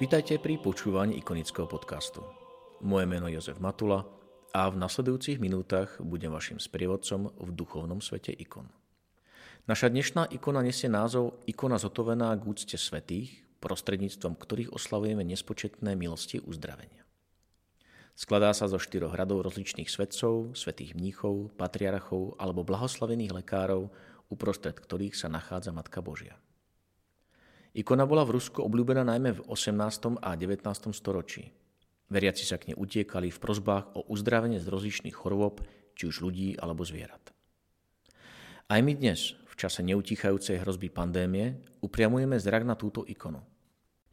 Vítajte pri počúvaní ikonického podcastu. Moje meno je Jozef Matula a v nasledujúcich minútach budem vašim sprievodcom v duchovnom svete ikon. Naša dnešná ikona nesie názov Ikona zotovená k úcte svetých, prostredníctvom ktorých oslavujeme nespočetné milosti uzdravenia. Skladá sa zo štyroch radov rozličných svetcov, svetých mníchov, patriarchov alebo blahoslavených lekárov, uprostred ktorých sa nachádza Matka Božia. Ikona bola v Rusku obľúbená najmä v 18. a 19. storočí. Veriaci sa k nej utiekali v prozbách o uzdravenie z rozličných chorôb, či už ľudí alebo zvierat. Aj my dnes, v čase neutichajúcej hrozby pandémie, upriamujeme zrak na túto ikonu.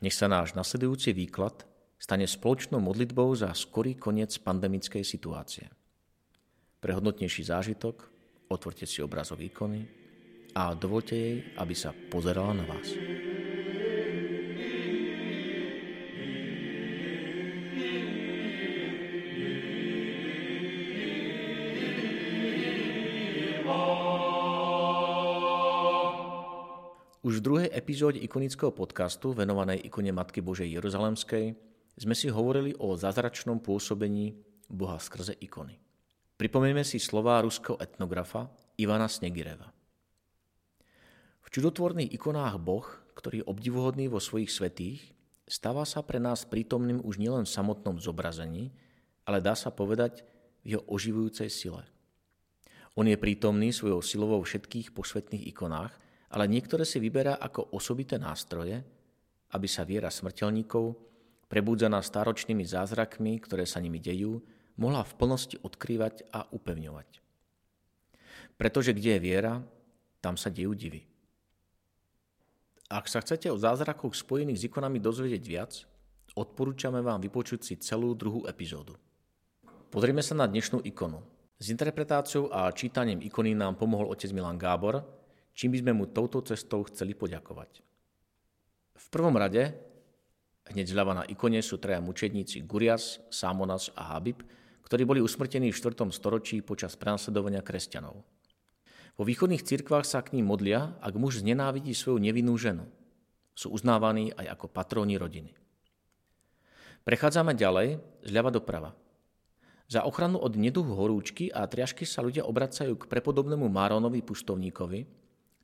Nech sa náš nasledujúci výklad stane spoločnou modlitbou za skorý koniec pandemickej situácie. Pre hodnotnejší zážitok otvorte si obrazov ikony a dovolte jej, aby sa pozerala na vás. Už v druhej epizóde ikonického podcastu venovanej ikone Matky Božej Jeruzalemskej sme si hovorili o zázračnom pôsobení Boha skrze ikony. Pripomenieme si slová ruského etnografa Ivana Snegireva. V čudotvorných ikonách Boh, ktorý je obdivuhodný vo svojich svetých, stáva sa pre nás prítomným už nielen v samotnom zobrazení, ale dá sa povedať v jeho oživujúcej sile. On je prítomný svojou silou vo všetkých posvetných ikonách – ale niektoré si vyberá ako osobité nástroje, aby sa viera smrteľníkov, prebudzaná stáročnými zázrakmi, ktoré sa nimi dejú, mohla v plnosti odkrývať a upevňovať. Pretože kde je viera, tam sa dejú divy. Ak sa chcete o zázrakoch spojených s ikonami dozvedieť viac, odporúčame vám vypočuť si celú druhú epizódu. Pozrime sa na dnešnú ikonu. S interpretáciou a čítaním ikony nám pomohol otec Milan Gábor, čím by sme mu touto cestou chceli poďakovať. V prvom rade, hneď zľava na ikone sú traja mučedníci Gurias, Samonas a Habib, ktorí boli usmrtení v 4. storočí počas prenasledovania kresťanov. Vo východných cirkvách sa k ním modlia, ak muž znenávidí svoju nevinnú ženu. Sú uznávaní aj ako patróni rodiny. Prechádzame ďalej, zľava doprava. Za ochranu od neduhu horúčky a triažky sa ľudia obracajú k prepodobnému Máronovi pustovníkovi,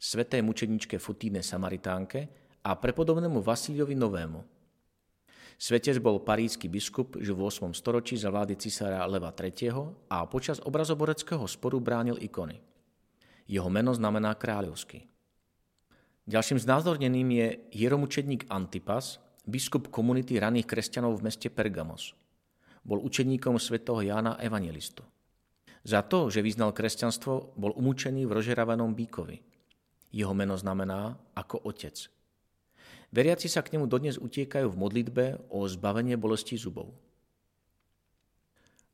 svetej mučeničke Futíne Samaritánke a prepodobnému Vasiliovi Novému. Svetec bol parísky biskup, žil v 8. storočí za vlády cisára Leva III. a počas obrazoboreckého sporu bránil ikony. Jeho meno znamená kráľovský. Ďalším znázorneným je hieromučedník Antipas, biskup komunity raných kresťanov v meste Pergamos. Bol učeníkom svätého Jána Evangelistu. Za to, že vyznal kresťanstvo, bol umúčený v rožeravanom bíkovi – jeho meno znamená ako otec. Veriaci sa k nemu dodnes utiekajú v modlitbe o zbavenie bolesti zubov.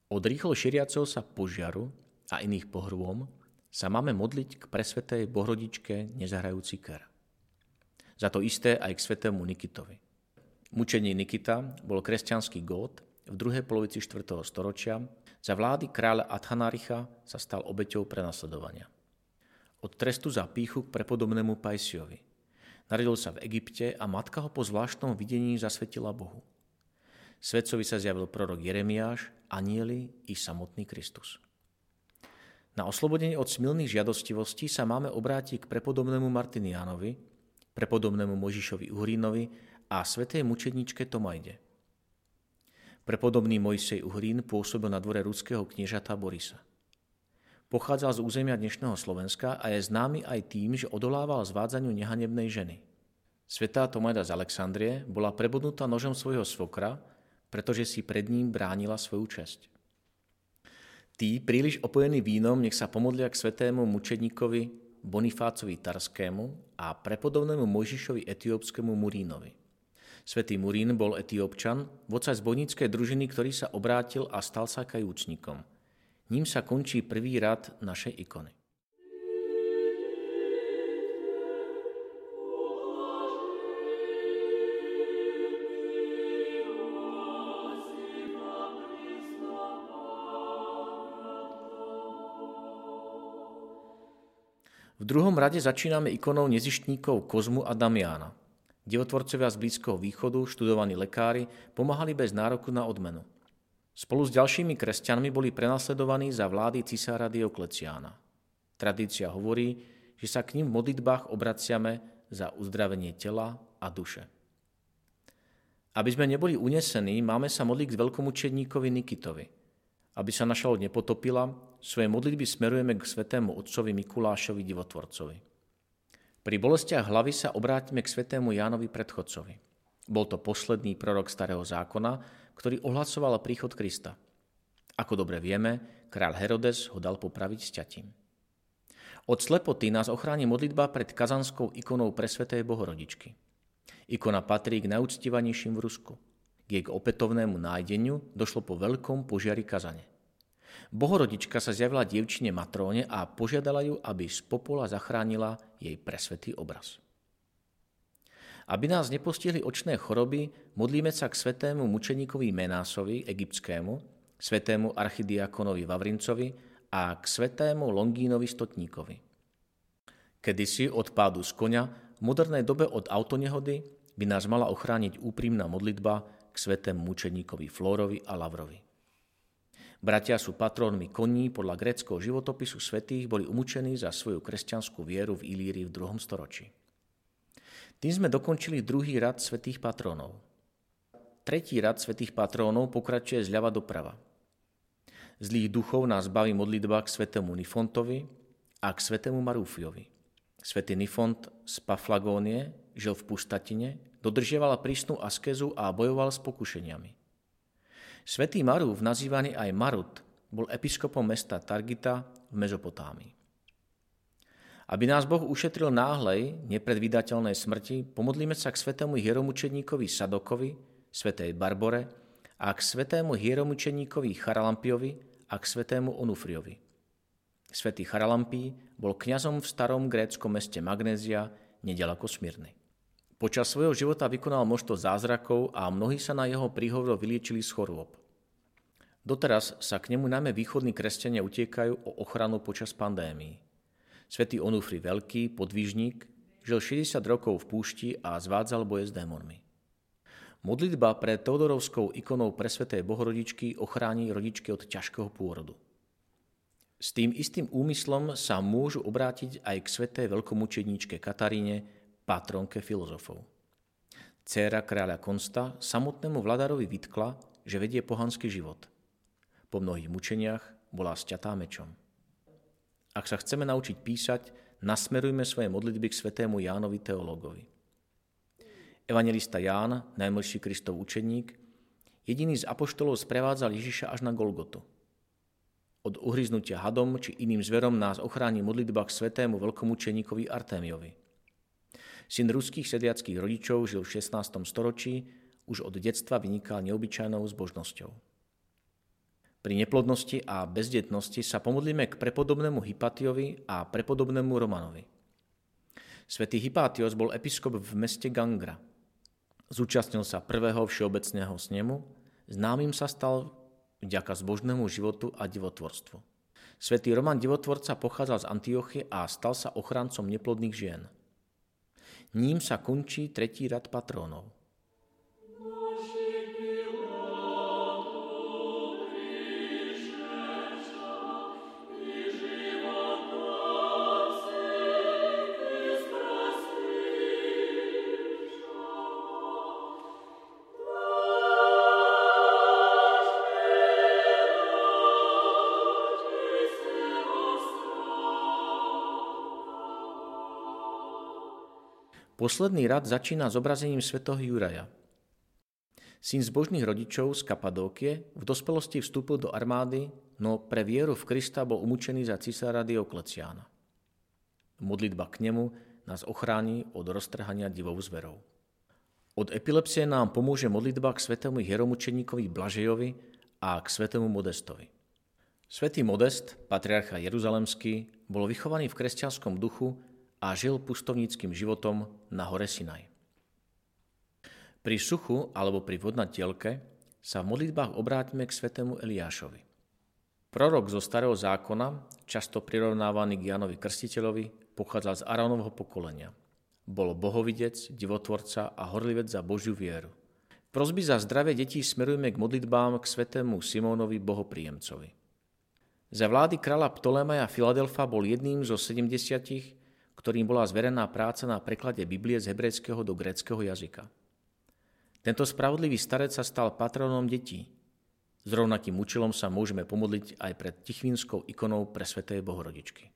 Od rýchlo šíriaceho sa požiaru a iných pohrôm sa máme modliť k presvetej bohrodičke nezahrajúci ker. Za to isté aj k svetému Nikitovi. Mučení Nikita bol kresťanský gót v druhej polovici 4. storočia. Za vlády kráľa Adhanaricha sa stal obeťou prenasledovania od trestu za píchu k prepodobnému Pajsiovi. Narodil sa v Egypte a matka ho po zvláštnom videní zasvetila Bohu. Svetcovi sa zjavil prorok Jeremiáš, anieli i samotný Kristus. Na oslobodenie od smilných žiadostivostí sa máme obrátiť k prepodobnému Martiniánovi, prepodobnému Možišovi Uhrínovi a svetej mučedničke Tomajde. Prepodobný Mojsej Uhrín pôsobil na dvore ruského kniežata Borisa. Pochádzal z územia dnešného Slovenska a je známy aj tým, že odolával zvádzaniu nehanebnej ženy. Svetá Tomajda z Alexandrie bola prebodnutá nožom svojho svokra, pretože si pred ním bránila svoju česť. Tí, príliš opojení vínom, nech sa pomodlia k svetému mučedníkovi Bonifácovi Tarskému a prepodobnému Mojžišovi etiópskému Murínovi. Svetý Murín bol etiópčan, vodca z bojníckej družiny, ktorý sa obrátil a stal sa kajúcnikom. Ním sa končí prvý rad našej ikony. V druhom rade začíname ikonou nezištníkov Kozmu a Damiana. Divotvorcovia z Blízkoho východu, študovaní lekári, pomáhali bez nároku na odmenu. Spolu s ďalšími kresťanmi boli prenasledovaní za vlády cisára Diokleciána. Tradícia hovorí, že sa k ním v modlitbách obraciame za uzdravenie tela a duše. Aby sme neboli unesení, máme sa modliť k veľkomučedníkovi Nikitovi – aby sa naša loď nepotopila, svoje modlitby smerujeme k svetému otcovi Mikulášovi divotvorcovi. Pri bolestiach hlavy sa obrátime k svetému Jánovi predchodcovi. Bol to posledný prorok starého zákona, ktorý ohlasoval príchod Krista. Ako dobre vieme, král Herodes ho dal popraviť sťatím. Od slepoty nás ochráni modlitba pred kazanskou ikonou presvetej Bohorodičky. Ikona patrí k najúctivanejším v Rusku – k jej opätovnému nájdeniu došlo po veľkom požiari kazane. Bohorodička sa zjavila dievčine Matróne a požiadala ju, aby z popola zachránila jej presvetý obraz. Aby nás nepostihli očné choroby, modlíme sa k svetému mučeníkovi Menásovi, egyptskému, svetému archidiakonovi Vavrincovi a k svetému Longínovi Stotníkovi. Kedysi od pádu z konia, v modernej dobe od autonehody by nás mala ochrániť úprimná modlitba k svetému mučeníkovi Flórovi a Lavrovi. Bratia sú patrónmi koní, podľa gréckého životopisu svetých boli umúčení za svoju kresťanskú vieru v Ilírii v 2. storočí. Tým sme dokončili druhý rad svetých patrónov. Tretí rad svetých patrónov pokračuje zľava doprava. Zlých duchov nás baví modlitba k svetému Nifontovi a k svetému Marúfiovi. Svetý Nifont z Paflagónie žil v pustatine, dodržiaval prísnu askezu a bojoval s pokušeniami. Svetý Marúf, nazývaný aj Marut, bol episkopom mesta Targita v Mezopotámii. Aby nás Boh ušetril náhlej, nepredvídateľnej smrti, pomodlíme sa k svetému hieromučeníkovi Sadokovi, svetej Barbore a k svetému hieromučeníkovi Charalampiovi a k svetému Onufriovi. Svetý Charalampí bol kňazom v starom gréckom meste Magnézia, nedaleko Smyrny. Počas svojho života vykonal množstvo zázrakov a mnohí sa na jeho príhovor vyliečili z chorôb. Doteraz sa k nemu najmä východní kresťania utiekajú o ochranu počas pandémií. Svetý Onufri Veľký, podvížnik, žil 60 rokov v púšti a zvádzal boje s démonmi. Modlitba pre Teodorovskou ikonou presvetej Bohorodičky ochráni rodičky od ťažkého pôrodu. S tým istým úmyslom sa môžu obrátiť aj k svetej veľkomučedníčke Kataríne, patronke filozofov. Céra kráľa Konsta samotnému vladarovi vytkla, že vedie pohanský život. Po mnohých mučeniach bola sťatá mečom. Ak sa chceme naučiť písať, nasmerujme svoje modlitby k svetému Jánovi teológovi. Evangelista Ján, najmlší Kristov učeník, jediný z apoštolov sprevádzal Ježiša až na Golgotu. Od uhryznutia hadom či iným zverom nás ochráni modlitba k svetému veľkomučeníkovi Artémiovi. Syn ruských sediackých rodičov žil v 16. storočí, už od detstva vynikal neobyčajnou zbožnosťou. Pri neplodnosti a bezdetnosti sa pomodlíme k prepodobnému Hypatiovi a prepodobnému Romanovi. Svetý Hypatios bol episkop v meste Gangra. Zúčastnil sa prvého všeobecného snemu, známym sa stal vďaka zbožnému životu a divotvorstvu. Svetý Roman divotvorca pochádzal z Antiochy a stal sa ochrancom neplodných žien – ním sa končí tretí rad patrónov. Posledný rad začína zobrazením svetého Juraja. Syn zbožných rodičov z Kapadókie v dospelosti vstúpil do armády, no pre vieru v Krista bol umúčený za cisára Diokleciána. Modlitba k nemu nás ochráni od roztrhania divou zverov. Od epilepsie nám pomôže modlitba k svetému hieromučeníkovi Blažejovi a k svetému Modestovi. Svetý Modest, patriarcha Jeruzalemský, bol vychovaný v kresťanskom duchu a žil pustovníckým životom na hore Sinaj. Pri suchu alebo pri vodnatielke sa v modlitbách obrátime k svetému Eliášovi. Prorok zo starého zákona, často prirovnávaný k Janovi Krstiteľovi, pochádzal z Arónovho pokolenia. Bol bohovidec, divotvorca a horlivec za Božiu vieru. Prosby za zdravie detí smerujeme k modlitbám k svetému Simónovi bohopríjemcovi. Za vlády kráľa Ptolemaja Filadelfa bol jedným zo 70, ktorým bola zverená práca na preklade Biblie z hebrejského do gréckého jazyka. Tento spravodlivý starec sa stal patronom detí. S rovnakým účelom sa môžeme pomodliť aj pred tichvínskou ikonou pre svetej Bohorodičky.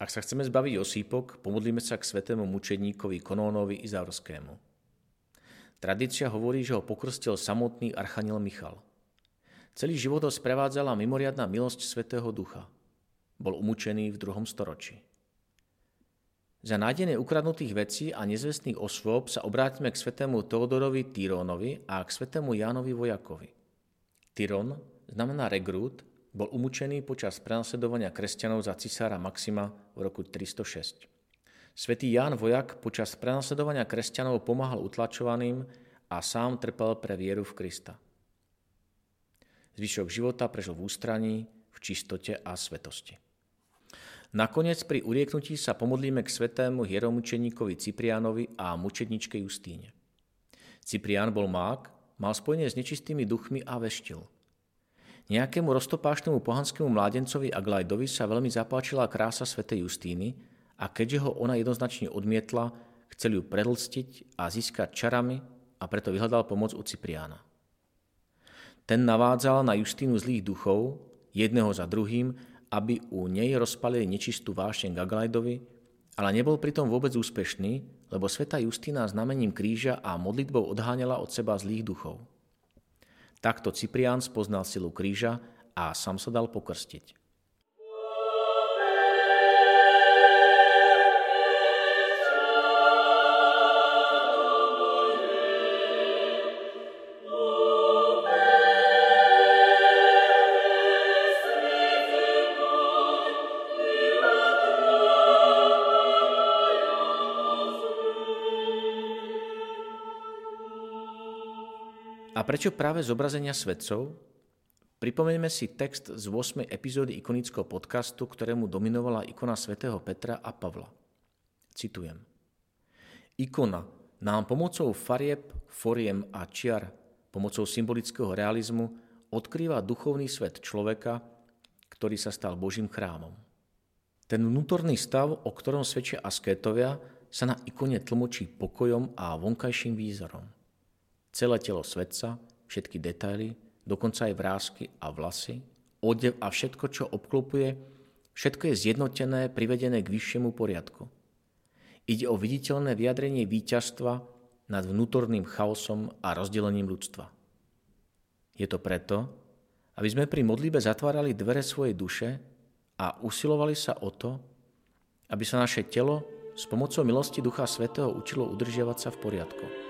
Ak sa chceme zbaviť osýpok, pomodlíme sa k svetému mučeníkovi Konónovi Izaurskému. Tradícia hovorí, že ho pokrstil samotný archaniel Michal. Celý život ho sprevádzala mimoriadná milosť Svetého Ducha. Bol umúčený v druhom storočí. Za nájdenie ukradnutých vecí a nezvestných osôb sa obrátime k svetému Teodorovi Tyrónovi a k svetému Jánovi Vojakovi. Tyrón znamená regrút, bol umúčený počas prenasledovania kresťanov za cisára Maxima v roku 306. Svetý Ján Vojak počas prenasledovania kresťanov pomáhal utlačovaným a sám trpel pre vieru v Krista. Zvyšok života prežil v ústraní, v čistote a svetosti. Nakoniec pri urieknutí sa pomodlíme k svetému hieromučeníkovi Cipriánovi a mučedničke Justíne. Ciprián bol mák, mal spojenie s nečistými duchmi a veštil. Nejakému roztopášnemu pohanskému mládencovi Aglajdovi sa veľmi zapáčila krása svätej Justíny a keďže ho ona jednoznačne odmietla, chcel ju predlstiť a získať čarami a preto vyhľadal pomoc u Cipriána. Ten navádzal na Justínu zlých duchov, jedného za druhým, aby u nej rozpalili nečistú vášeň Gaglajdovi, ale nebol pritom vôbec úspešný, lebo sveta Justina znamením kríža a modlitbou odháňala od seba zlých duchov. Takto Cyprián spoznal silu kríža a sám sa dal pokrstiť. Prečo práve zobrazenia svetcov? Pripomenieme si text z 8. epizódy ikonického podcastu, ktorému dominovala ikona svätého Petra a Pavla. Citujem. Ikona nám pomocou farieb, foriem a čiar, pomocou symbolického realizmu odkrýva duchovný svet človeka, ktorý sa stal Božím chrámom. Ten vnútorný stav, o ktorom svedčia askétovia, sa na ikone tlmočí pokojom a vonkajším výzorom – celé telo svetca, všetky detaily, dokonca aj vrázky a vlasy, odev a všetko, čo obklopuje, všetko je zjednotené, privedené k vyššiemu poriadku. Ide o viditeľné vyjadrenie víťazstva nad vnútorným chaosom a rozdelením ľudstva. Je to preto, aby sme pri modlibe zatvárali dvere svojej duše a usilovali sa o to, aby sa naše telo s pomocou milosti Ducha Svetého učilo udržiavať sa v poriadku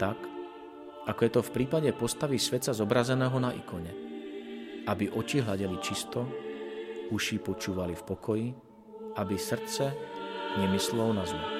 tak, ako je to v prípade postavy sveca zobrazeného na ikone, aby oči hľadeli čisto, uši počúvali v pokoji, aby srdce nemyslelo na zlo.